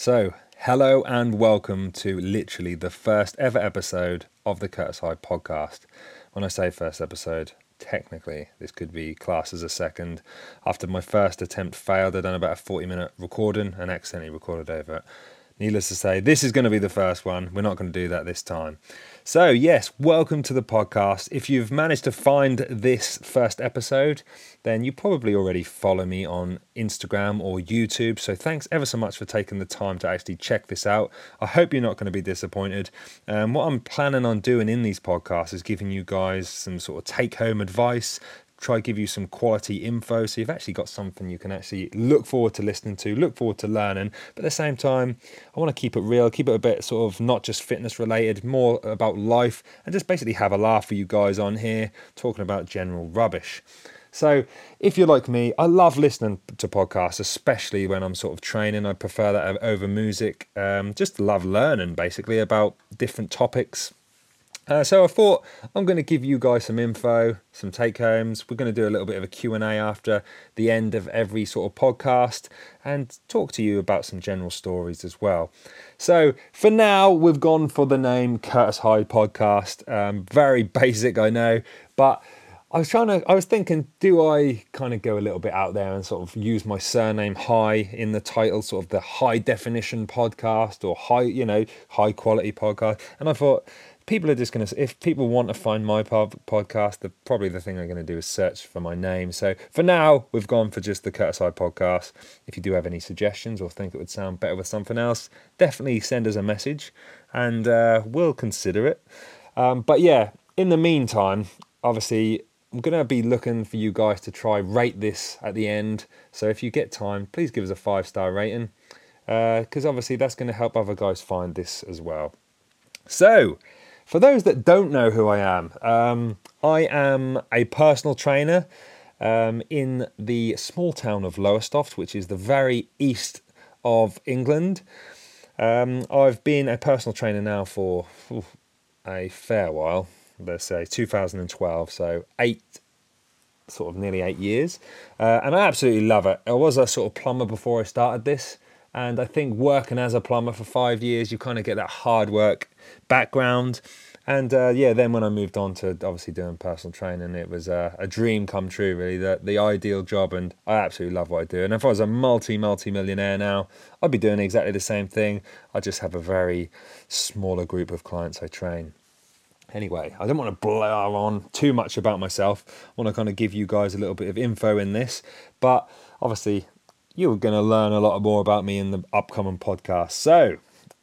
So, hello and welcome to literally the first ever episode of the Curtis Hyde podcast. When I say first episode, technically this could be classed as a second. After my first attempt failed, I'd done about a 40 minute recording and accidentally recorded over it. Needless to say, this is going to be the first one. We're not going to do that this time. So, yes, welcome to the podcast. If you've managed to find this first episode, then you probably already follow me on Instagram or YouTube. So, thanks ever so much for taking the time to actually check this out. I hope you're not going to be disappointed. Um, what I'm planning on doing in these podcasts is giving you guys some sort of take home advice, try give you some quality info so you've actually got something you can actually look forward to listening to look forward to learning but at the same time i want to keep it real keep it a bit sort of not just fitness related more about life and just basically have a laugh for you guys on here talking about general rubbish so, if you're like me, I love listening to podcasts, especially when I'm sort of training. I prefer that over music. Um, just love learning basically about different topics, uh, so I thought I'm going to give you guys some info, some take homes. We're going to do a little bit of a Q&A after the end of every sort of podcast and talk to you about some general stories as well. So for now, we've gone for the name Curtis Hyde Podcast. Um, very basic, I know, but I was trying to, I was thinking, do I kind of go a little bit out there and sort of use my surname high in the title, sort of the high definition podcast or high, you know, high quality podcast? And I thought, people are just going to, if people want to find my podcast, the, probably the thing they're going to do is search for my name. So for now, we've gone for just the Hyde podcast. If you do have any suggestions or think it would sound better with something else, definitely send us a message and uh, we'll consider it. Um, but yeah, in the meantime, obviously, I'm going to be looking for you guys to try rate this at the end. So if you get time, please give us a five star rating because uh, obviously that's going to help other guys find this as well. So, for those that don't know who I am, um, I am a personal trainer um, in the small town of Lowestoft, which is the very east of England. Um, I've been a personal trainer now for a fair while, let's say 2012, so eight, sort of nearly eight years, uh, and I absolutely love it. I was a sort of plumber before I started this, and I think working as a plumber for five years, you kind of get that hard work background. And uh, yeah, then when I moved on to obviously doing personal training, it was a, a dream come true, really, the, the ideal job. And I absolutely love what I do. And if I was a multi, multi millionaire now, I'd be doing exactly the same thing. I just have a very smaller group of clients I train. Anyway, I don't want to blare on too much about myself. I want to kind of give you guys a little bit of info in this. But obviously, you're going to learn a lot more about me in the upcoming podcast. So,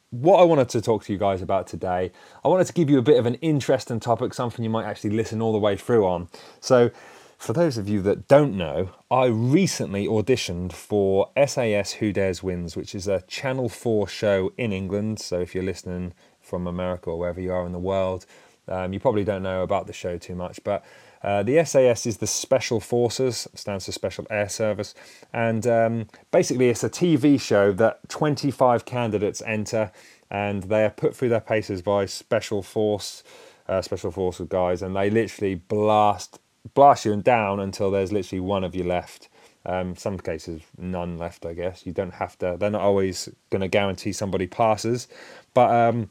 what I wanted to talk to you guys about today, I wanted to give you a bit of an interesting topic, something you might actually listen all the way through on. So, for those of you that don't know, I recently auditioned for SAS Who Dares Wins, which is a Channel 4 show in England. So, if you're listening from America or wherever you are in the world, um, you probably don't know about the show too much, but uh, the SAS is the Special Forces, stands for Special Air Service, and um, basically it's a TV show that 25 candidates enter, and they are put through their paces by Special Force, uh, Special Forces guys, and they literally blast blast you down until there's literally one of you left. Um, some cases, none left. I guess you don't have to. They're not always going to guarantee somebody passes, but um,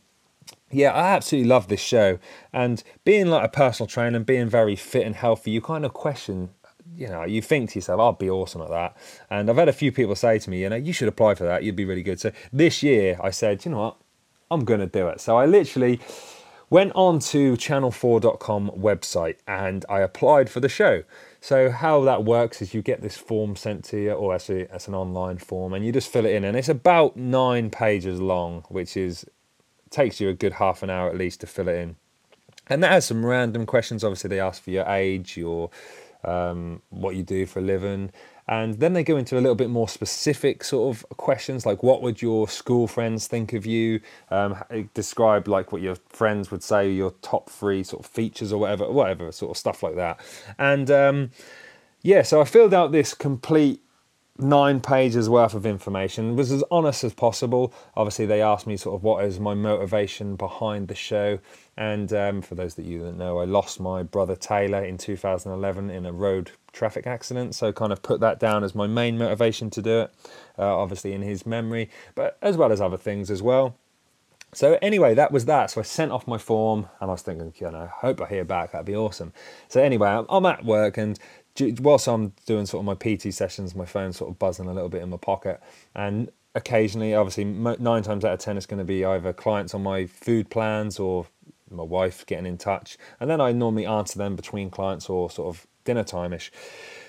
yeah, I absolutely love this show. And being like a personal trainer and being very fit and healthy, you kind of question, you know, you think to yourself, I'd be awesome at that. And I've had a few people say to me, you know, you should apply for that. You'd be really good. So this year I said, you know what, I'm going to do it. So I literally went on to channel4.com website and I applied for the show. So how that works is you get this form sent to you, or actually it's an online form, and you just fill it in, and it's about nine pages long, which is takes you a good half an hour at least to fill it in. And that has some random questions. Obviously, they ask for your age, your um, what you do for a living, and then they go into a little bit more specific sort of questions, like what would your school friends think of you? Um, describe like what your friends would say, your top three sort of features or whatever, whatever sort of stuff like that. And um, yeah, so I filled out this complete nine pages worth of information. Was as honest as possible. Obviously, they asked me sort of what is my motivation behind the show. And um, for those that you don't know, I lost my brother Taylor in 2011 in a road traffic accident. So, kind of put that down as my main motivation to do it, uh, obviously, in his memory, but as well as other things as well. So anyway, that was that. So I sent off my form, and I was thinking, you know, I hope I hear back. That'd be awesome. So anyway, I'm at work, and whilst I'm doing sort of my PT sessions, my phone's sort of buzzing a little bit in my pocket, and occasionally, obviously, nine times out of ten, it's going to be either clients on my food plans or my wife getting in touch, and then I normally answer them between clients or sort of dinner time ish.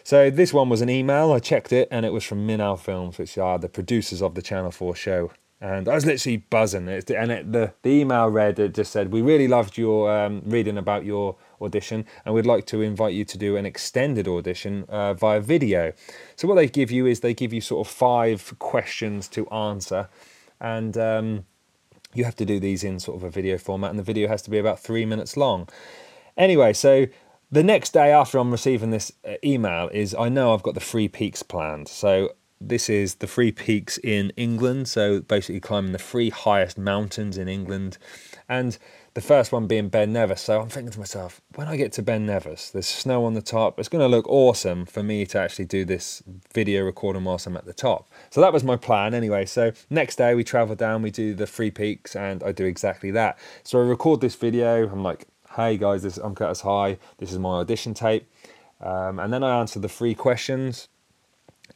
So this one was an email. I checked it, and it was from Minnow Films, which are the producers of the Channel Four show and I was literally buzzing. and it, the the email read it just said, "We really loved your um, reading about your audition, and we'd like to invite you to do an extended audition uh, via video." So what they give you is they give you sort of five questions to answer, and um, you have to do these in sort of a video format, and the video has to be about three minutes long. Anyway, so the next day after I'm receiving this uh, email is I know I've got the free Peaks planned. So this is the three peaks in England. So basically climbing the three highest mountains in England. And the first one being Ben Nevis. So I'm thinking to myself, when I get to Ben Nevis, there's snow on the top. It's going to look awesome for me to actually do this video recording whilst I'm at the top. So that was my plan anyway. So next day we travel down, we do the three peaks, and I do exactly that. So I record this video. I'm like, hey guys, this, I'm Curtis High. This is my audition tape. Um, and then I answer the three questions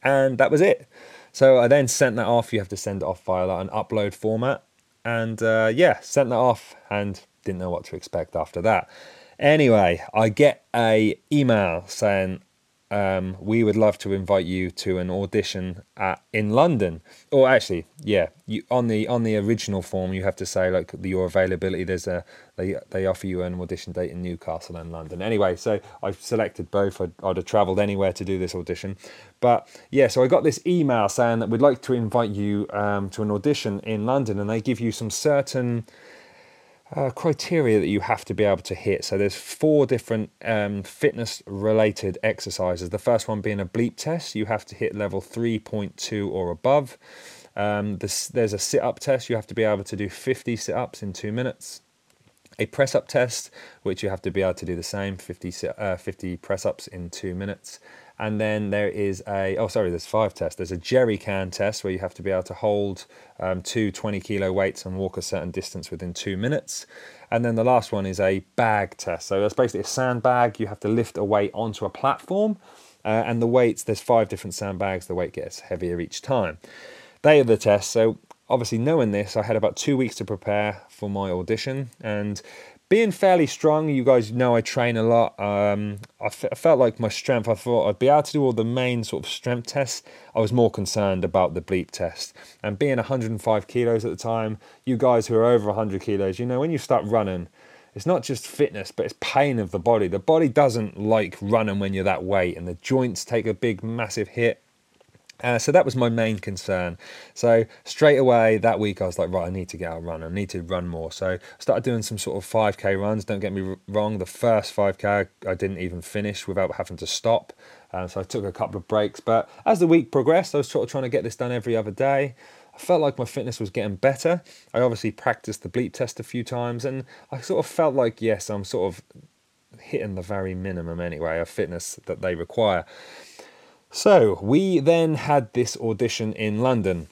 and that was it. So I then sent that off. You have to send it off via like an upload format, and uh, yeah, sent that off, and didn't know what to expect after that. Anyway, I get a email saying um, we would love to invite you to an audition at, in London. Or actually, yeah, you on the on the original form you have to say like the, your availability. There's a they they offer you an audition date in Newcastle and London. Anyway, so I've selected both. I'd, I'd have travelled anywhere to do this audition, but yeah, so I got this email saying that we'd like to invite you um, to an audition in London, and they give you some certain uh, criteria that you have to be able to hit. So there's four different um, fitness related exercises. The first one being a bleep test. You have to hit level 3.2 or above. Um, this, there's a sit up test. You have to be able to do 50 sit ups in two minutes. A press up test, which you have to be able to do the same 50, uh, 50 press ups in two minutes. And then there is a, oh, sorry, there's five tests. There's a jerry can test where you have to be able to hold um, two 20 kilo weights and walk a certain distance within two minutes. And then the last one is a bag test. So that's basically a sandbag. You have to lift a weight onto a platform. Uh, and the weights, there's five different sandbags. The weight gets heavier each time. They are the tests. So obviously knowing this, I had about two weeks to prepare for my audition. And being fairly strong, you guys know I train a lot. Um, I, f- I felt like my strength, I thought I'd be able to do all the main sort of strength tests. I was more concerned about the bleep test. And being 105 kilos at the time, you guys who are over 100 kilos, you know, when you start running, it's not just fitness, but it's pain of the body. The body doesn't like running when you're that weight, and the joints take a big, massive hit. Uh, so that was my main concern. So straight away that week, I was like, right, I need to get out run. I need to run more. So I started doing some sort of 5k runs. Don't get me wrong, the first 5k I didn't even finish without having to stop. Uh, so I took a couple of breaks. But as the week progressed, I was sort of trying to get this done every other day. I felt like my fitness was getting better. I obviously practiced the bleep test a few times, and I sort of felt like, yes, I'm sort of hitting the very minimum anyway of fitness that they require. So we then had this audition in London.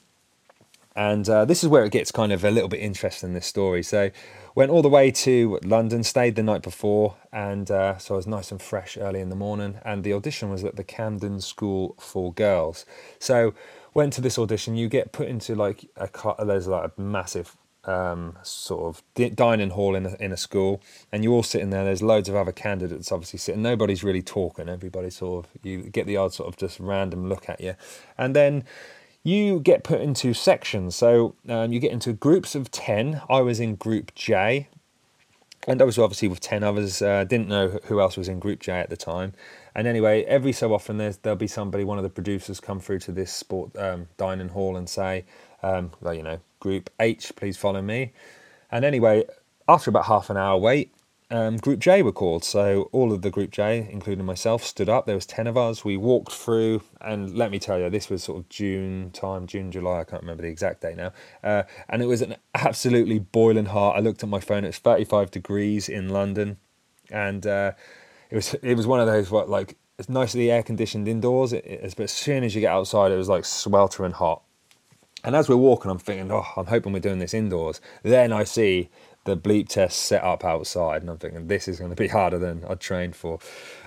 And uh, this is where it gets kind of a little bit interesting, this story. So, went all the way to London, stayed the night before, and uh, so I was nice and fresh early in the morning. And the audition was at the Camden School for Girls. So, went to this audition. You get put into like a there's like a massive um, sort of dining hall in a, in a school, and you're all sitting there. There's loads of other candidates obviously sitting. Nobody's really talking. Everybody sort of you get the odd sort of just random look at you, and then you get put into sections. So um, you get into groups of ten. I was in group J, and I was obviously with ten others. Uh, didn't know who else was in group J at the time. And anyway, every so often there's there'll be somebody, one of the producers, come through to this sport um, dining hall and say, um, well, you know, group H, please follow me. And anyway, after about half an hour wait, um, Group J were called. So all of the Group J, including myself, stood up. There was ten of us. We walked through, and let me tell you, this was sort of June time, June, July. I can't remember the exact date now. Uh, and it was an absolutely boiling hot. I looked at my phone. It was thirty-five degrees in London, and uh, it was it was one of those what like it's nicely air conditioned indoors. It, it, but as soon as you get outside, it was like sweltering hot. And as we're walking, I'm thinking, oh, I'm hoping we're doing this indoors. Then I see the bleep test set up outside, and I'm thinking this is going to be harder than I'd trained for.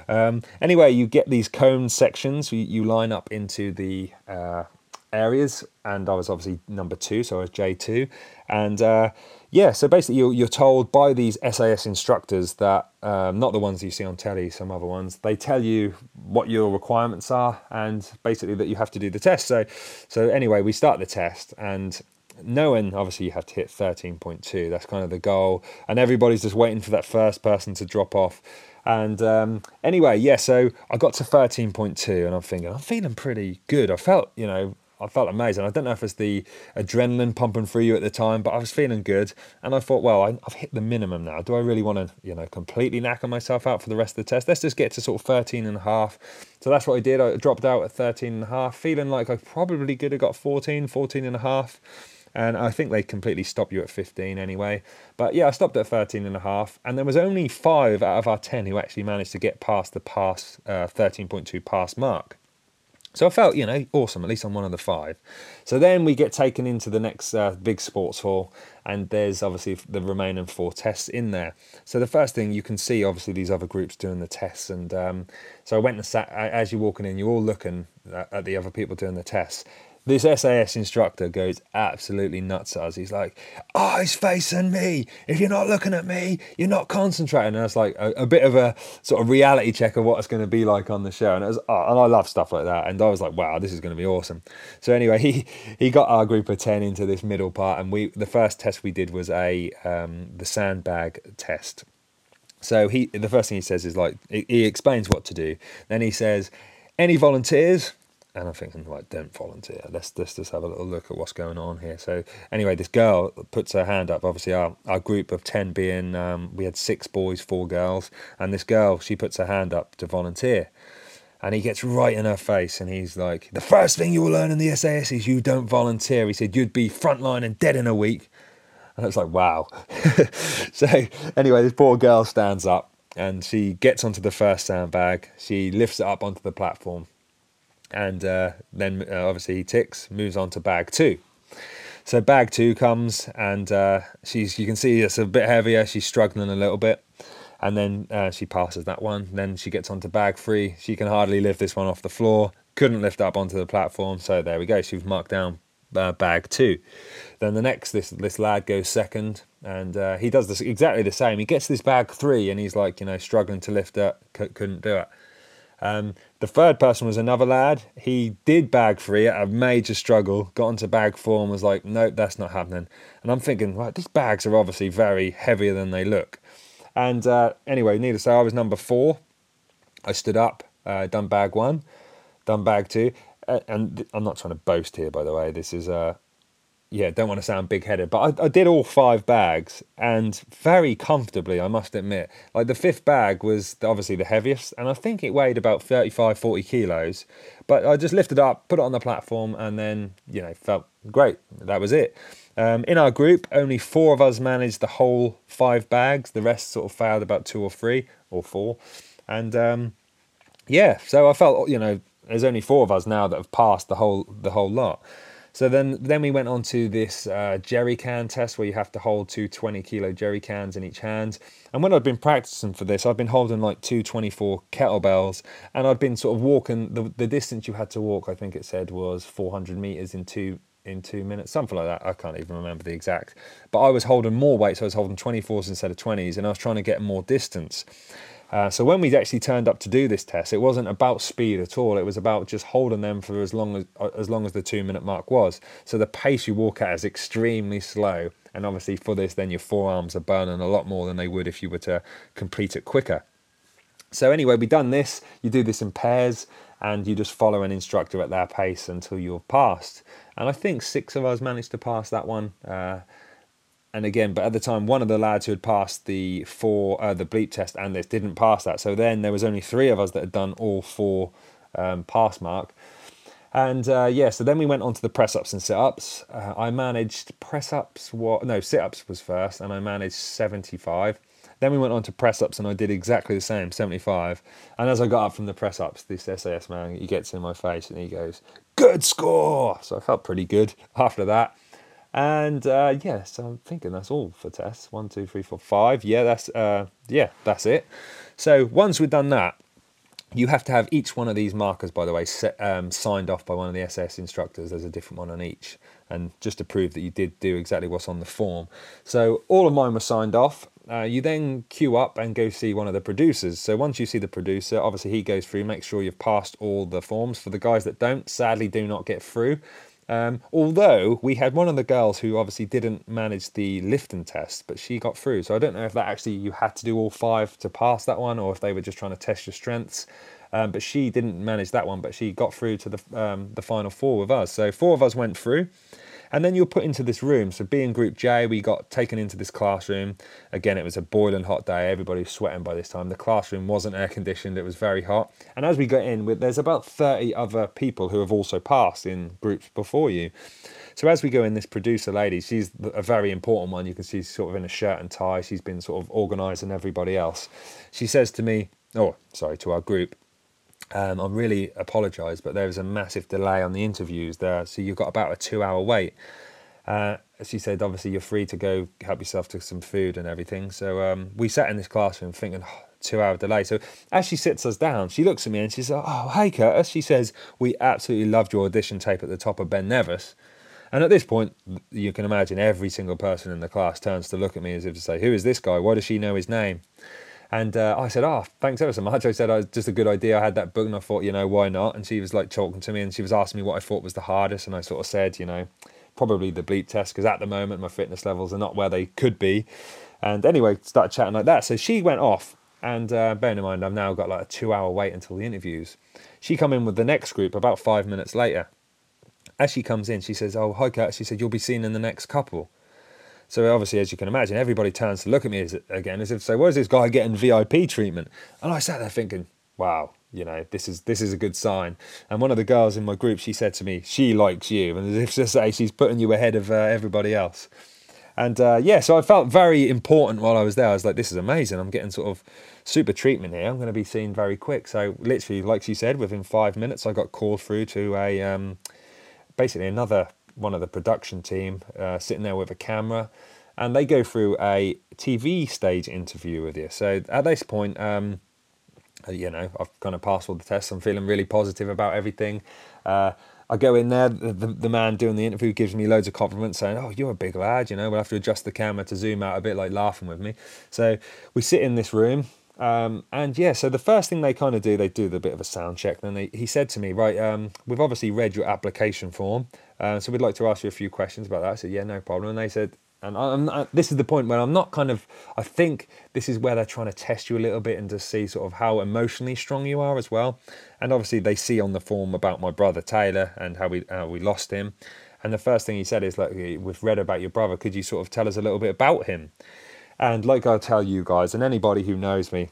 Um, anyway, you get these cone sections. You, you line up into the uh, areas, and I was obviously number two, so I was J two, and uh, yeah, so basically you're, you're told by these SAS instructors that um, not the ones you see on telly, some other ones. They tell you what your requirements are, and basically that you have to do the test. So, so anyway, we start the test, and knowing obviously you have to hit 13.2 that's kind of the goal and everybody's just waiting for that first person to drop off and um, anyway yeah so i got to 13.2 and i'm thinking i'm feeling pretty good i felt you know I felt amazing. I don't know if it's the adrenaline pumping through you at the time, but I was feeling good. And I thought, well, I, have hit the minimum now. Do I really want to, you know, completely knacker myself out for the rest of the test? Let's just get to sort of 13 and a half. So that's what I did. I dropped out at 13 and a half, feeling like I probably could have got 14, 14 and a half and I think they completely stop you at 15 anyway. But yeah, I stopped at 13 and a half, and there was only five out of our 10 who actually managed to get past the pass uh, 13.2 pass mark. So I felt, you know, awesome. At least I'm one of the five. So then we get taken into the next uh, big sports hall, and there's obviously the remaining four tests in there. So the first thing you can see, obviously, these other groups doing the tests, and um, so I went and sat. As you're walking in, you're all looking at the other people doing the tests, this SAS instructor goes absolutely nuts at us. He's like, eyes facing me. If you're not looking at me, you're not concentrating. And it's like a, a, bit of a sort of reality check of what it's going to be like on the show. And, it was, oh, and I love stuff like that. And I was like, wow, this is going to be awesome. So anyway, he, he got our group of 10 into this middle part. And we the first test we did was a um, the sandbag test. So he the first thing he says is like, he explains what to do. Then he says, any volunteers? And I'm thinking, like, don't volunteer. Let's, let's just have a little look at what's going on here. So, anyway, this girl puts her hand up. Obviously, our, our group of 10 being, um, we had six boys, four girls. And this girl, she puts her hand up to volunteer. And he gets right in her face and he's like, The first thing you will learn in the SAS is you don't volunteer. He said, You'd be frontline and dead in a week. And it's like, Wow. so, anyway, this poor girl stands up and she gets onto the first sandbag. She lifts it up onto the platform and uh, then uh, obviously he ticks, moves on to bag two. So bag two comes, and uh, she's you can see it's a bit heavier. She's struggling a little bit, and then uh, she passes that one. Then she gets onto bag three. She can hardly lift this one off the floor. Couldn't lift up onto the platform. So there we go. She's marked down uh, bag two. Then the next, this this lad goes second, and uh, he does this exactly the same. He gets this bag three, and he's like you know struggling to lift it, c- couldn't do it. Um, the third person was another lad. He did bag three at a major struggle, got onto bag four and was like, nope, that's not happening. And I'm thinking, right, these bags are obviously very heavier than they look. And uh, anyway, needless to say, I was number four. I stood up, uh, done bag one, done bag two. And I'm not trying to boast here, by the way. This is uh, yeah, don't want to sound big headed, but I, I, did all five bags and very comfortably, I must admit. Like the fifth bag was obviously the heaviest, and I think it weighed about 35, 40 kilos. But I just lifted up, put it on the platform, and then, you know, felt great. That was it. Um, in our group, only four of us managed the whole five bags. The rest sort of failed about two or three or four. And um, yeah, so I felt, you know, there's only four of us now that have passed the whole the whole lot. So then, then we went on to this uh, jerry can test where you have to hold two 20 kilo jerry cans in each hand. And when I'd been practicing for this, I'd been holding like two 24 kettlebells and I'd been sort of walking the, the distance you had to walk, I think it said was 400 meters in two in two minutes, something like that. I can't even remember the exact. But I was holding more weight, so I was holding 24s instead of 20s, and I was trying to get more distance. Uh, so when we actually turned up to do this test, it wasn't about speed at all. It was about just holding them for as long as uh, as long as the two minute mark was. So the pace you walk at is extremely slow, and obviously for this, then your forearms are burning a lot more than they would if you were to complete it quicker. So anyway, we done this. You do this in pairs, and you just follow an instructor at their pace until you're passed. And I think six of us managed to pass that one. Uh, and again, but at the time, one of the lads who had passed the four, uh, the bleep test and this didn't pass that. So then there was only three of us that had done all four um, pass mark. And uh, yeah, so then we went on to the press ups and sit ups. Uh, I managed press ups, what? No, sit ups was first, and I managed 75. Then we went on to press ups, and I did exactly the same, 75. And as I got up from the press ups, this SAS man, he gets in my face and he goes, Good score! So I felt pretty good after that. And uh, yeah, so I'm thinking that's all for tests. One, two, three, four, five. Yeah, that's uh, yeah, that's it. So once we've done that, you have to have each one of these markers, by the way, set, um, signed off by one of the SAS instructors. There's a different one on each, and just to prove that you did do exactly what's on the form. So all of mine were signed off. Uh, you then queue up and go see one of the producers. So once you see the producer, obviously he goes through, make sure you've passed all the forms. For the guys that don't, sadly do not get through. Um, although we had one of the girls who obviously didn't manage the lifting test, but she got through. So I don't know if that actually you had to do all five to pass that one, or if they were just trying to test your strengths. Um, but she didn't manage that one, but she got through to the um, the final four with us. So four of us went through. And then you're put into this room. So being Group J, we got taken into this classroom. Again, it was a boiling hot day. Everybody was sweating by this time. The classroom wasn't air conditioned. It was very hot. And as we got in, there's about 30 other people who have also passed in groups before you. So as we go in, this producer lady, she's a very important one. You can see she's sort of in a shirt and tie. She's been sort of organising everybody else. She says to me, oh, sorry, to our group, um, I really apologise, but there was a massive delay on the interviews there, so you've got about a two-hour wait. Uh, she said, obviously, you're free to go help yourself to some food and everything. So um, we sat in this classroom thinking, oh, two-hour delay. So as she sits us down, she looks at me and she says, "Oh, hey, Curtis." She says, "We absolutely loved your audition tape at the top of Ben Nevis." And at this point, you can imagine every single person in the class turns to look at me as if to say, "Who is this guy? Why does she know his name?" And uh, I said, "Oh, thanks ever so much." I said, "I was just a good idea. I had that book, and I thought, you know, why not?" And she was like talking to me, and she was asking me what I thought was the hardest, and I sort of said, you know, probably the bleep test because at the moment my fitness levels are not where they could be. And anyway, started chatting like that. So she went off, and uh, bearing in mind I've now got like a two-hour wait until the interviews. She come in with the next group about five minutes later. As she comes in, she says, "Oh, hi, Kurt." She said, "You'll be seen in the next couple." So obviously, as you can imagine, everybody turns to look at me as, again as if to say, "Where's this guy getting VIP treatment?" And I sat there thinking, "Wow, you know, this is this is a good sign." And one of the girls in my group, she said to me, "She likes you," and as if to say, she's putting you ahead of uh, everybody else. And uh, yeah, so I felt very important while I was there. I was like, "This is amazing! I'm getting sort of super treatment here. I'm going to be seen very quick." So literally, like she said, within five minutes, I got called through to a um, basically another one of the production team uh, sitting there with a camera, and they go through a TV stage interview with you. So at this point, um, uh, you know, I've kind of passed all the tests. I'm feeling really positive about everything. Uh, I go in there, the, the, the, man doing the interview gives me loads of compliments saying, Oh, you're a big lad, you know, we'll have to adjust the camera to zoom out a bit, like laughing with me. So we sit in this room, um, and yeah, so the first thing they kind of do, they do the bit of a sound check. Then they, he said to me, right, um, we've obviously read your application form, uh, so we'd like to ask you a few questions about that. I said, yeah, no problem. And they said, and I'm, I, this is the point where I'm not kind of, I think this is where they're trying to test you a little bit and to see sort of how emotionally strong you are as well. And obviously they see on the form about my brother Taylor and how we how we lost him. And the first thing he said is like, we've read about your brother. Could you sort of tell us a little bit about him? And like I'll tell you guys, and anybody who knows me,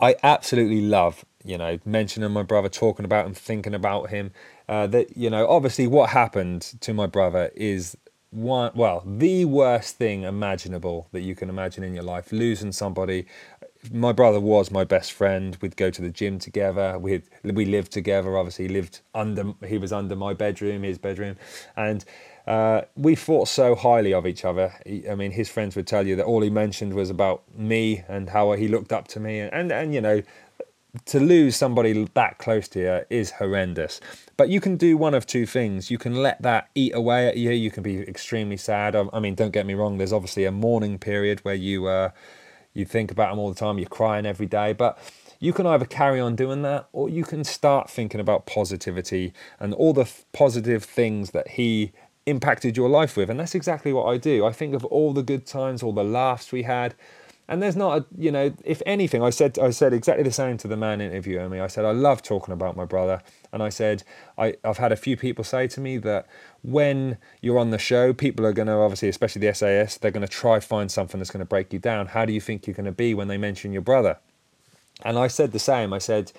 I absolutely love, you know, mentioning my brother, talking about him, thinking about him. Uh, that, you know, obviously what happened to my brother is one, well, the worst thing imaginable that you can imagine in your life. Losing somebody. My brother was my best friend. We'd go to the gym together. We we lived together. Obviously, he lived under. He was under my bedroom, his bedroom, and uh, we thought so highly of each other. I mean, his friends would tell you that all he mentioned was about me and how he looked up to me, and and, and you know, to lose somebody that close to you is horrendous. But you can do one of two things. You can let that eat away at you. You can be extremely sad. I mean, don't get me wrong. There's obviously a mourning period where you uh, you think about him all the time. You're crying every day, but you can either carry on doing that or you can start thinking about positivity and all the positive things that he impacted your life with. And that's exactly what I do. I think of all the good times, all the laughs we had. And there's not, a, you know, if anything, I said I said exactly the same to the man interviewing me. I said I love talking about my brother, and I said I, I've had a few people say to me that when you're on the show, people are going to obviously, especially the SAS, they're going to try find something that's going to break you down. How do you think you're going to be when they mention your brother? And I said the same. I said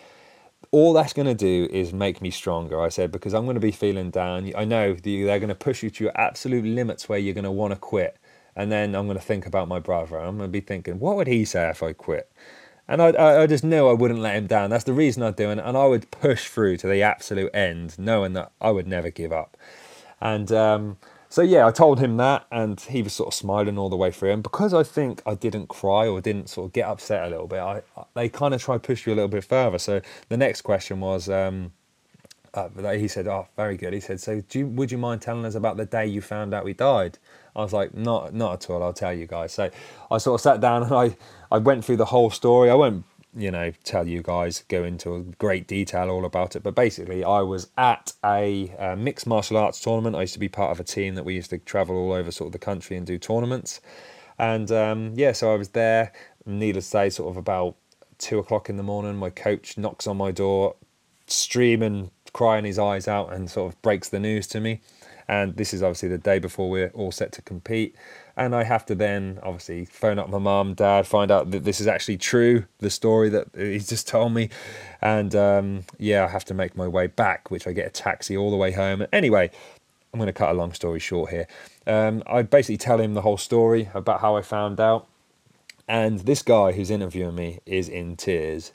all that's going to do is make me stronger. I said, because I'm going to be feeling down. I know they're going to push you to your absolute limits where you're going to want to quit. And then I'm going to think about my brother. I'm going to be thinking, what would he say if I quit? And I, I just knew I wouldn't let him down. That's the reason I'd do it. And I would push through to the absolute end, knowing that I would never give up. And um, so yeah, I told him that, and he was sort of smiling all the way through. And because I think I didn't cry or didn't sort of get upset a little bit, I, they kind of try to push you a little bit further. So the next question was, um, uh, he said, "Oh, very good." He said, "So, you, would you mind telling us about the day you found out we died?" I was like, "Not, not at all. I'll tell you guys." So I sort of sat down and I, I went through the whole story. I won't you know tell you guys go into great detail all about it but basically i was at a, mixed martial arts tournament i used to be part of a team that we used to travel all over sort of the country and do tournaments and um, yeah so i was there needless to say sort of about two o'clock in the morning my coach knocks on my door streaming crying his eyes out and sort of breaks the news to me and this is obviously the day before we're all set to compete and I have to then obviously phone up my mum, dad, find out that this is actually true, the story that he's just told me, and um, yeah, I have to make my way back, which I get a taxi all the way home. Anyway, I'm going to cut a long story short here. Um, I basically tell him the whole story about how I found out, and this guy who's interviewing me is in tears,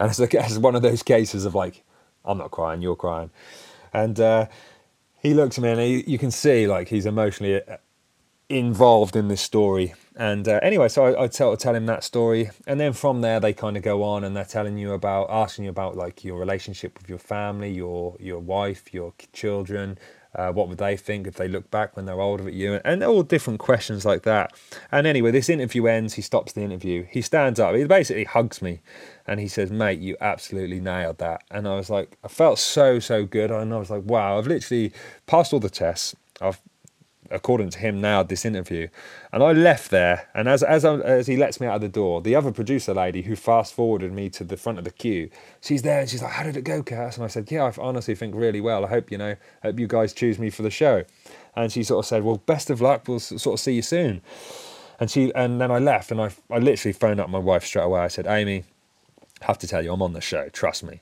and it's like it's one of those cases of like, I'm not crying, you're crying, and. Uh, he looks at me and he, you can see like he's emotionally involved in this story. And uh, anyway, so I, I tell tell him that story, and then from there they kind of go on and they're telling you about asking you about like your relationship with your family, your your wife, your children. Uh, what would they think if they look back when they're older at you? And, and all different questions like that. And anyway, this interview ends. He stops the interview. He stands up. He basically hugs me, and he says, "Mate, you absolutely nailed that." And I was like, I felt so so good, and I was like, "Wow, I've literally passed all the tests. I've according to him now, this interview. And I left there, and as as I, as he lets me out of the door, the other producer lady who fast forwarded me to the front of the queue, she's there and she's like, "How did it go, Cass?" And I said, "Yeah, I honestly think really well. I hope you know, hope you guys choose me for the show." And she sort of said, "Well, best of luck. We'll sort of see you soon." And she and then I left, and I I literally phoned up my wife straight away. I said, "Amy." Have to tell you, I'm on the show, trust me.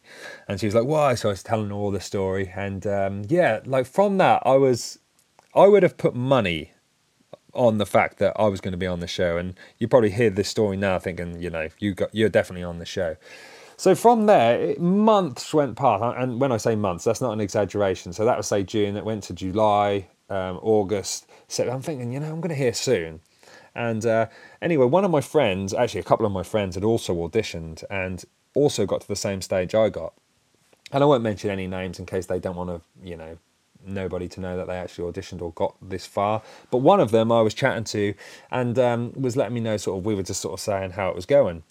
And she was like, why? So I was telling her all the story. And um, yeah, like from that, I was I would have put money on the fact that I was going to be on the show, and you probably hear this story now, thinking, you know, you got you're definitely on the show. So from there, months went past, and when I say months, that's not an exaggeration. So that was say June, it went to July, um, August. So I'm thinking, you know, I'm going to hear soon. And uh, anyway, one of my friends, actually a couple of my friends, had also auditioned and also got to the same stage I got. And I won't mention any names in case they don't want to, you know, nobody to know that they actually auditioned or got this far. But one of them I was chatting to and um, was letting me know sort of we were just sort of saying how it was going.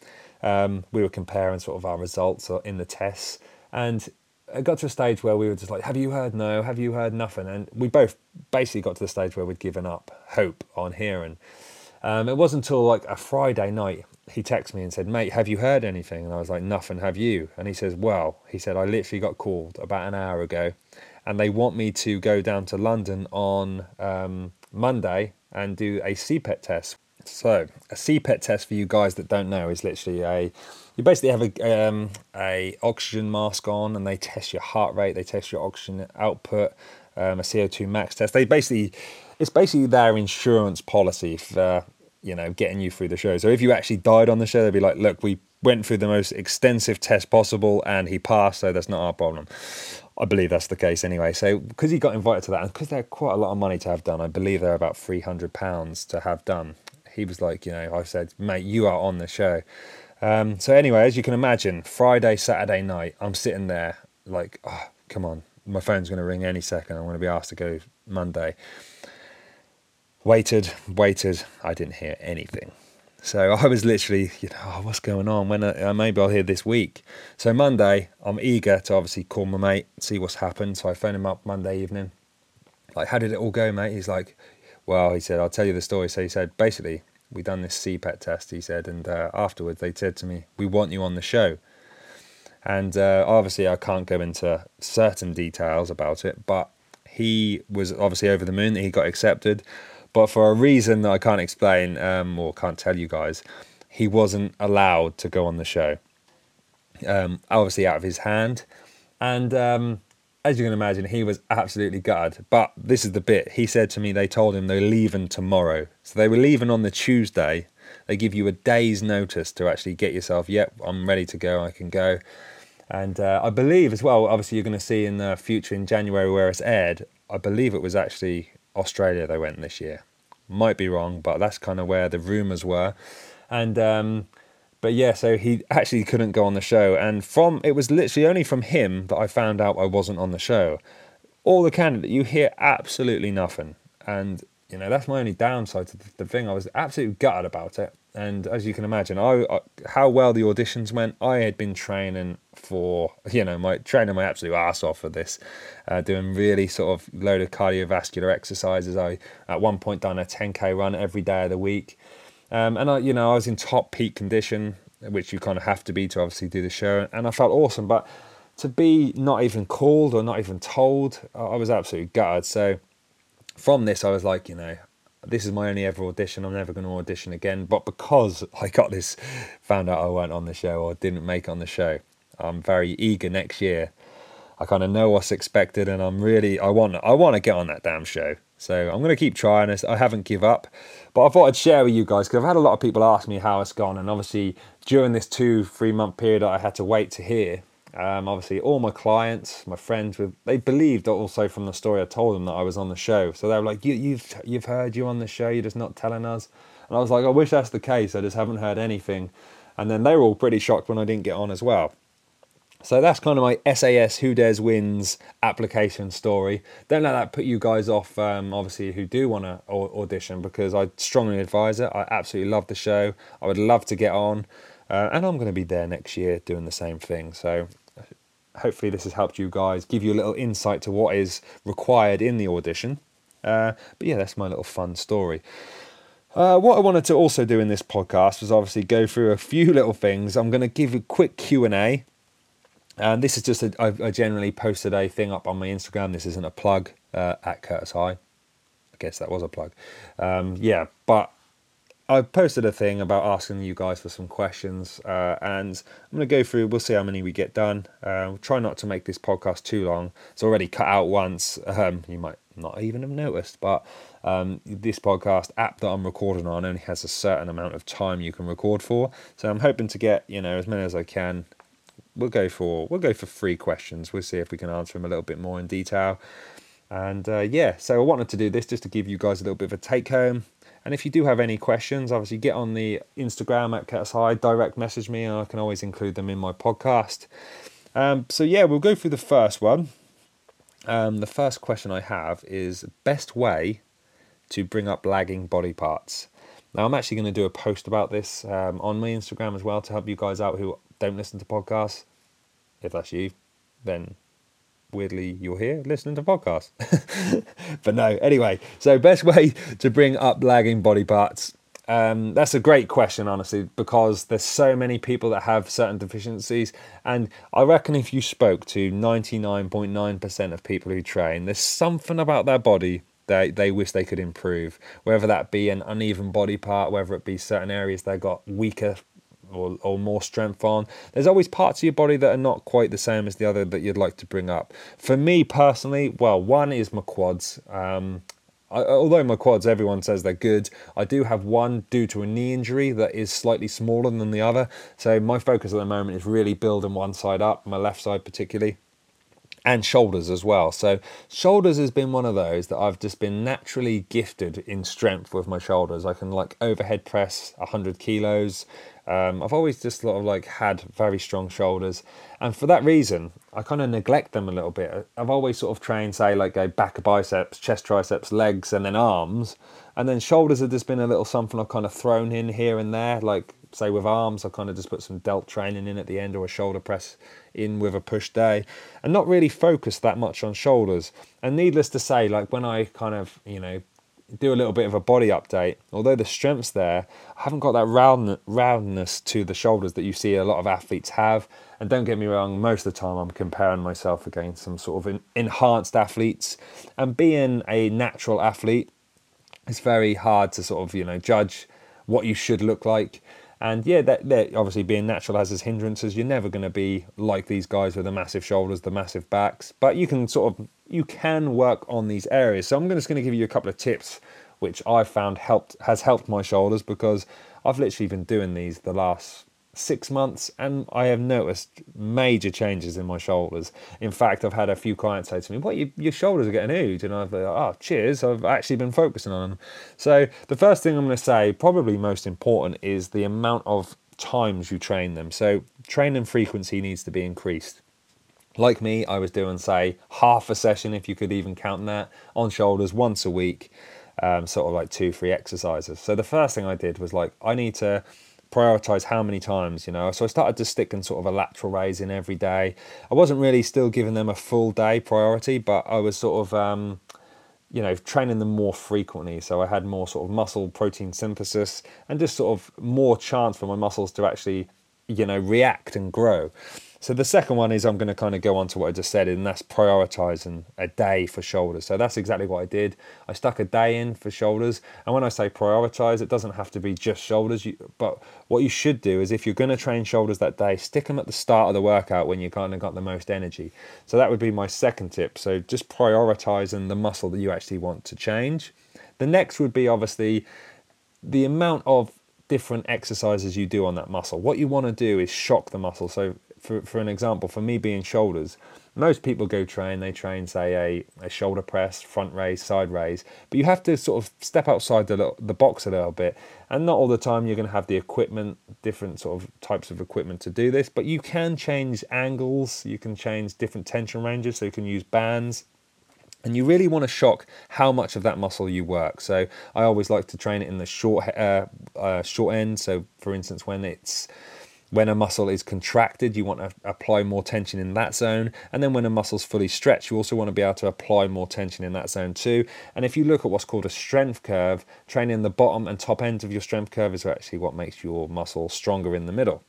Um, we were comparing sort of our results in the tests and it got to a stage where we were just like, have you heard no? Have you heard nothing? And we both basically got to the stage where we'd given up hope on hearing. Um, it wasn't until like a Friday night he texted me and said, mate, have you heard anything? And I was like, nothing, have you? And he says, well, he said, I literally got called about an hour ago and they want me to go down to London on um, Monday and do a CPET test. So a CPET test for you guys that don't know is literally a you basically have a um, a oxygen mask on and they test your heart rate, they test your oxygen output, um, a VO2 max test. They basically it's basically their insurance policy for you know getting you through the show. So if you actually died on the show, they'd be like, look, we went through the most extensive test possible and he passed, so that's not our problem. I believe that's the case anyway. So because he got invited to that, and because they're quite a lot of money to have done, I believe they're about three hundred pounds to have done. He was like, you know, I said, mate, you are on the show. Um, so anyway, as you can imagine, Friday, Saturday night, I'm sitting there like, oh, come on, my phone's going to ring any second. I'm going to be asked to go Monday. Waited, waited. I didn't hear anything. So I was literally, you know, oh, what's going on? When uh, maybe I'll hear this week. So Monday, I'm eager to obviously call my mate, see what's happened. So I phone him up Monday evening. Like, how did it all go, mate? He's like, well, he said, I'll tell you the story. So he said, basically, we done this CPET test, he said, and uh, afterwards they said to me, we want you on the show. And uh, obviously, I can't go into certain details about it, but he was obviously over the moon that he got accepted. But for a reason that I can't explain um, or can't tell you guys, he wasn't allowed to go on the show. Um, obviously, out of his hand. And um, as you can imagine, he was absolutely gutted. But this is the bit. He said to me they told him they're leaving tomorrow. So they were leaving on the Tuesday. They give you a day's notice to actually get yourself, yep, I'm ready to go, I can go. And uh, I believe as well, obviously, you're going to see in the future in January where it's aired, I believe it was actually Australia they went this year. Might be wrong, but that's kind of where the rumours were. And um, but yeah, so he actually couldn't go on the show, and from it was literally only from him that I found out I wasn't on the show. All the candidate, you hear absolutely nothing, and you know that's my only downside to the thing. I was absolutely gutted about it, and as you can imagine, I, I how well the auditions went. I had been training for you know my training my absolute ass off for this, uh, doing really sort of load of cardiovascular exercises. I at one point done a 10k run every day of the week. Um, and I, you know, I was in top peak condition, which you kind of have to be to obviously do the show, and I felt awesome. But to be not even called or not even told, I was absolutely gutted. So from this, I was like, you know, this is my only ever audition. I'm never going to audition again. But because I got this, found out I weren't on the show or didn't make on the show, I'm very eager next year. I kind of know what's expected, and I'm really I want I want to get on that damn show. So I'm going to keep trying this. I haven't give up. But I thought I'd share with you guys because I've had a lot of people ask me how it's gone. And obviously, during this two, three month period I had to wait to hear, um, obviously, all my clients, my friends, they believed also from the story I told them that I was on the show. So they were like, you, you've, you've heard you on the show, you're just not telling us. And I was like, I wish that's the case. I just haven't heard anything. And then they were all pretty shocked when I didn't get on as well. So that's kind of my SAS Who Dares Wins application story. Don't let that put you guys off, um, obviously, who do want to audition because I strongly advise it. I absolutely love the show. I would love to get on. Uh, and I'm going to be there next year doing the same thing. So hopefully, this has helped you guys, give you a little insight to what is required in the audition. Uh, but yeah, that's my little fun story. Uh, what I wanted to also do in this podcast was obviously go through a few little things. I'm going to give a quick Q and A and this is just a, I, I generally posted a thing up on my Instagram. This isn't a plug uh, at Curtis High. I guess that was a plug. Um, yeah, but I posted a thing about asking you guys for some questions, uh, and I'm going to go through. We'll see how many we get done. Uh, we'll try not to make this podcast too long. It's already cut out once. Um, you might not even have noticed, but um, this podcast app that I'm recording on only has a certain amount of time you can record for. So I'm hoping to get you know as many as I can we'll go for we'll go for three questions. We'll see if we can answer them a little bit more in detail. And uh, yeah, so I wanted to do this just to give you guys a little bit of a take home. And if you do have any questions, obviously get on the Instagram at Curtis High, direct message me, and I can always include them in my podcast. Um, so yeah, we'll go through the first one. Um, the first question I have is best way to bring up lagging body parts. Now I'm actually going to do a post about this um, on my Instagram as well to help you guys out who don't listen to podcasts if that's you, then weirdly you're here listening to podcasts. but no, anyway, so best way to bring up lagging body parts. Um, that's a great question, honestly, because there's so many people that have certain deficiencies, and I reckon if you spoke to 99.9% of people who train, there's something about their body they they wish they could improve. Whether that be an uneven body part, whether it be certain areas they got weaker or, or more strength on. There's always parts of your body that are not quite the same as the other that you'd like to bring up. For me personally, well, one is my quads. Um, I, although my quads, everyone says they're good, I do have one due to a knee injury that is slightly smaller than the other. So my focus at the moment is really building one side up, my left side particularly and shoulders as well. So shoulders has been one of those that I've just been naturally gifted in strength with my shoulders. I can like overhead press 100 kilos um, I've always just sort of like had very strong shoulders, and for that reason, I kind of neglect them a little bit. I've always sort of trained, say, like go back biceps, chest, triceps, legs, and then arms, and then shoulders have just been a little something I've kind of thrown in here and there. Like say with arms, I kind of just put some delt training in at the end or a shoulder press in with a push day, and not really focused that much on shoulders. And needless to say, like when I kind of you know do a little bit of a body update. Although the strength's there, I haven't got that round, roundness to the shoulders that you see a lot of athletes have. And don't get me wrong, most of the time I'm comparing myself against some sort of enhanced athletes. And being a natural athlete, it's very hard to sort of, you know, judge what you should look like. And yeah, that, obviously being natural has its hindrances. You're never going to be like these guys with the massive shoulders, the massive backs, but you can sort of you can work on these areas. So I'm just going to give you a couple of tips which I've found helped has helped my shoulders because I've literally been doing these the last six months and I have noticed major changes in my shoulders. In fact, I've had a few clients say to me, What, you, your shoulders are getting huge? And I've like, Oh, cheers. I've actually been focusing on them. So, the first thing I'm going to say, probably most important, is the amount of times you train them. So, training frequency needs to be increased. Like me, I was doing, say, half a session, if you could even count that, on shoulders once a week, um, sort of like two, three exercises. So, the first thing I did was like, I need to prioritize how many times, you know. So I started to stick in sort of a lateral raise in every day. I wasn't really still giving them a full day priority, but I was sort of, um, you know, training them more frequently. So I had more sort of muscle protein synthesis and just sort of more chance for my muscles to actually, you know, react and grow. So the second one is I'm going to kind of go on to what I just said, and that's prioritizing a day for shoulders. So that's exactly what I did. I stuck a day in for shoulders, and when I say prioritize, it doesn't have to be just shoulders. but what you should do is if you're going to train shoulders that day, stick them at the start of the workout when you kind of got the most energy. So that would be my second tip. So just prioritizing the muscle that you actually want to change. The next would be obviously the amount of different exercises you do on that muscle. What you want to do is shock the muscle. So for, for an example, for me being shoulders, most people go train, they train, say, a, a shoulder press, front raise, side raise, but you have to sort of step outside the, the box a little bit. And not all the time you're going to have the equipment, different sort of types of equipment to do this, but you can change angles, you can change different tension ranges, so you can use bands. And you really want to shock how much of that muscle you work. So I always like to train it in the short uh, uh, short end. So for instance, when it's when a muscle is contracted, you want to apply more tension in that zone. And then when a muscle's fully stretched, you also want to be able to apply more tension in that zone too. And if you look at what's called a strength curve, training the bottom and top ends of your strength curve is actually what makes your muscle stronger in the middle.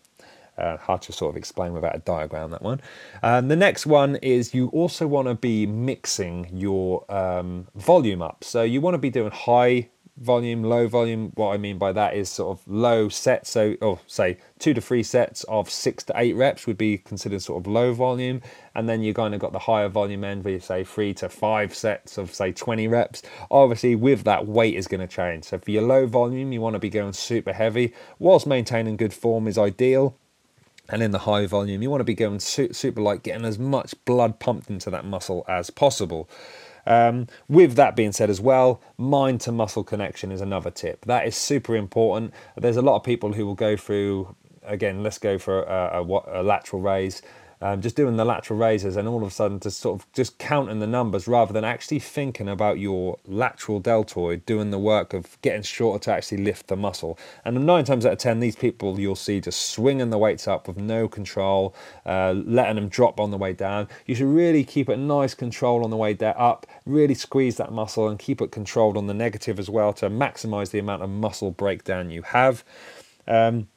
Uh, hard to sort of explain without a diagram that one. Um, the next one is you also want to be mixing your um, volume up. So you want to be doing high volume, low volume. What I mean by that is sort of low sets. So, or say two to three sets of six to eight reps would be considered sort of low volume. And then you kind of got the higher volume end where you say three to five sets of say 20 reps. Obviously, with that, weight is going to change. So, for your low volume, you want to be going super heavy, whilst maintaining good form is ideal. And in the high volume, you want to be going super light, getting as much blood pumped into that muscle as possible. Um, with that being said, as well, mind to muscle connection is another tip. That is super important. There's a lot of people who will go through, again, let's go for a, a, a lateral raise um, just doing the lateral raises and all of a sudden just sort of just counting the numbers rather than actually thinking about your lateral deltoid doing the work of getting shorter to actually lift the muscle. And nine times out of ten, these people you'll see just swinging the weights up with no control, uh, letting them drop on the way down. You should really keep it nice control on the way up, really squeeze that muscle and keep it controlled on the negative as well to maximize the amount of muscle breakdown you have. Um,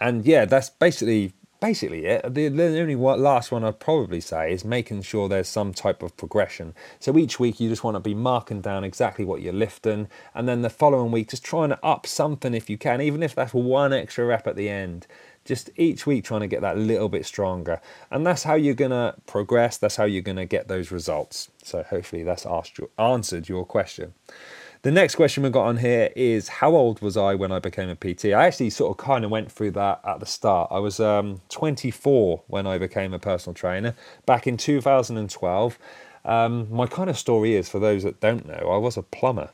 and yeah, that's basically basically it. The, the only one, last one I'd probably say is making sure there's some type of progression. So each week you just want to be marking down exactly what you're lifting, and then the following week just trying to up something if you can, even if that's one extra rep at the end. Just each week trying to get that little bit stronger, and that's how you're gonna progress. That's how you're gonna get those results. So hopefully that's asked answered your question. The next question we got on here is how old was I when I became a PT? I actually sort of kind of went through that at the start. I was um, 24 when I became a personal trainer back in 2012. Um, my kind of story is, for those that don't know, I was a plumber.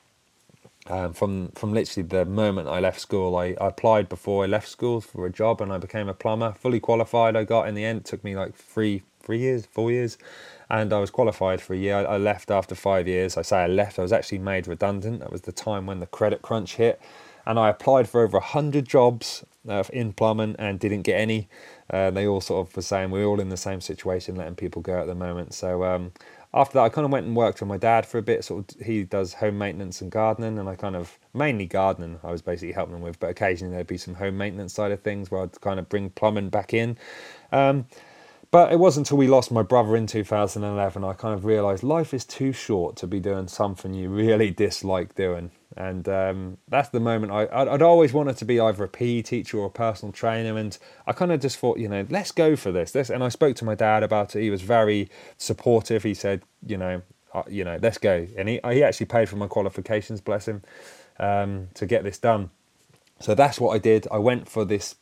Um, from from literally the moment I left school, I, I, applied before I left school for a job, and I became a plumber, fully qualified. I got in the end. It took me like three three years, four years, and I was qualified for a year. I left after five years. I say I left, I was actually made redundant. That was the time when the credit crunch hit. And I applied for over 100 jobs uh, in plumbing and didn't get any. Uh, they all sort of were saying we're all in the same situation, letting people go at the moment. So um, after that, I kind of went and worked with my dad for a bit. Sort of, he does home maintenance and gardening, and I kind of mainly gardening. I was basically helping him with, but occasionally there'd be some home maintenance side of things where I'd kind of bring plumbing back in. Um, but it wasn't until we lost my brother in 2011 I kind of realised life is too short to be doing something you really dislike doing. And um, that's the moment I, I'd, I'd, always wanted to be either a PE teacher or a personal trainer. And I kind of just thought, you know, let's go for this. this. And I spoke to my dad about it. He was very supportive. He said, you know, uh, you know, let's go. And he, he actually paid for my qualifications, bless him, um, to get this done. So that's what I did. I went for this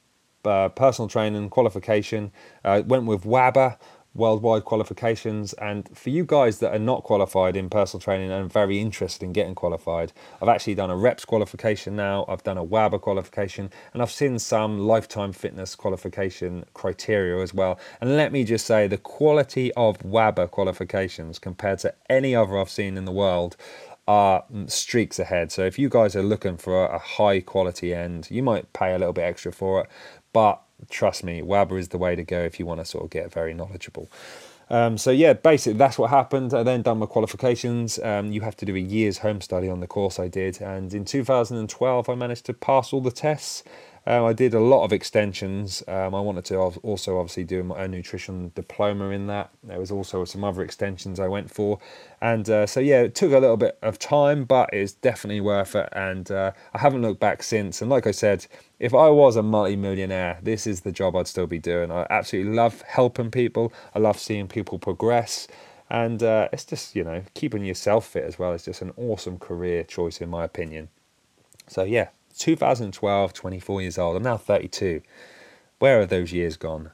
uh, personal training qualification. Uh, went with WABBA worldwide qualifications. And for you guys that are not qualified in personal training and very interested in getting qualified, I've actually done a reps qualification now. I've done a WABBA qualification, and I've seen some lifetime fitness qualification criteria as well. And let me just say, the quality of WABBA qualifications compared to any other I've seen in the world are streaks ahead. So if you guys are looking for a high quality end, you might pay a little bit extra for it, but trust me, WABBA is the way to go if you want to sort of get very knowledgeable. Um, so yeah, basically that's what happened. I then done my qualifications. Um, you have to do a year's home study on the course I did, and in 2012 I managed to pass all the tests. Um, I did a lot of extensions. Um, I wanted to also obviously do a nutrition diploma in that. There was also some other extensions I went for, and uh, so yeah, it took a little bit of time, but it's definitely worth it. And uh, I haven't looked back since. And like I said, if I was a multi-millionaire, this is the job I'd still be doing. I absolutely love helping people. I love seeing people progress. And uh, it's just, you know, keeping yourself fit as well is just an awesome career choice, in my opinion. So, yeah, 2012, 24 years old. I'm now 32. Where are those years gone?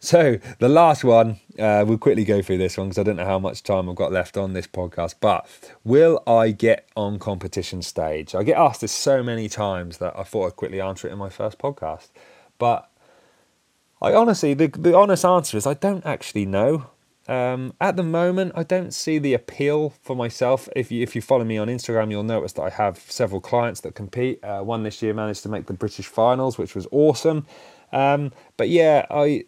So the last one, uh, we'll quickly go through this one because I don't know how much time I've got left on this podcast. But will I get on competition stage? I get asked this so many times that I thought I'd quickly answer it in my first podcast. But I honestly, the, the honest answer is I don't actually know. Um, at the moment, I don't see the appeal for myself. If you if you follow me on Instagram, you'll notice that I have several clients that compete. Uh, one this year managed to make the British finals, which was awesome. Um, but yeah, I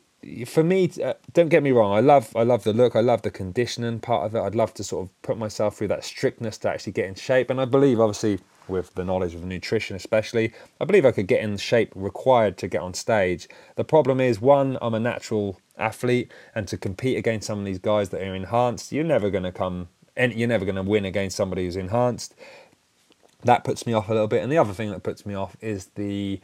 for me, uh, don't get me wrong. I love I love the look. I love the conditioning part of it. I'd love to sort of put myself through that strictness to actually get in shape. And I believe, obviously, with the knowledge of nutrition, especially, I believe I could get in shape required to get on stage. The problem is, one, I'm a natural athlete, and to compete against some of these guys that are enhanced, you're never going to come and you're never going to win against somebody who's enhanced. That puts me off a little bit. And the other thing that puts me off is the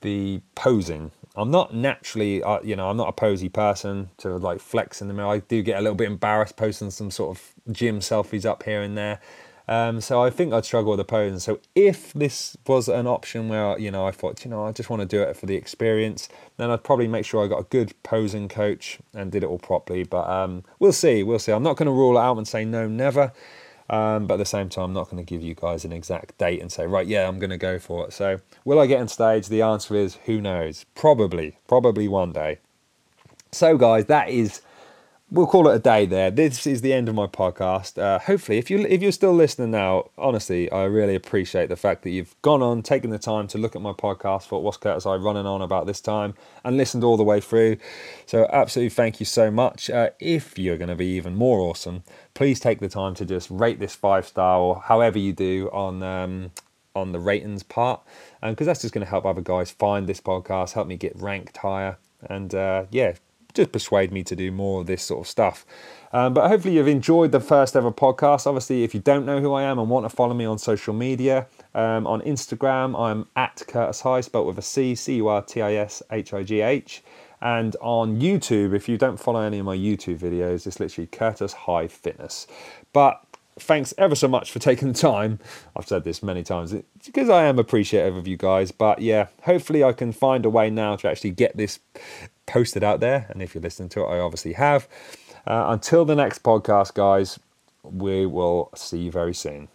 the posing. I'm not naturally, uh, you know, I'm not a posy person to like flex in the mirror. I do get a little bit embarrassed posting some sort of gym selfies up here and there. Um, so I think I'd struggle with the posing. So if this was an option where you know I thought you know I just want to do it for the experience, then I'd probably make sure I got a good posing coach and did it all properly. But um, we'll see, we'll see. I'm not going to rule it out and say no, never. Um, but at the same time, I'm not going to give you guys an exact date and say, right, yeah, I'm going to go for it. So, will I get on stage? The answer is who knows? Probably, probably one day. So, guys, that is we'll call it a day there. This is the end of my podcast. Uh, hopefully, if you if you're still listening now, honestly, I really appreciate the fact that you've gone on, taken the time to look at my podcast for what's Curtis High running on about this time, and listened all the way through. So, absolutely, thank you so much. Uh, if you're going to be even more awesome, please take the time to just rate this five star or however you do on. Um, on the ratings part, because um, that's just going to help other guys find this podcast, help me get ranked higher, and uh, yeah, just persuade me to do more of this sort of stuff. Um, but hopefully, you've enjoyed the first ever podcast. Obviously, if you don't know who I am and want to follow me on social media, um, on Instagram, I'm at Curtis High, spelled with a C, C U R T I S H I G H. And on YouTube, if you don't follow any of my YouTube videos, it's literally Curtis High Fitness. But thanks ever so much for taking the time. I've said this many times because I am appreciative of you guys. But yeah, hopefully I can find a way now to actually get this posted out there. And if you're listening to it, I obviously have. Uh, until the next podcast, guys, we will see you very soon.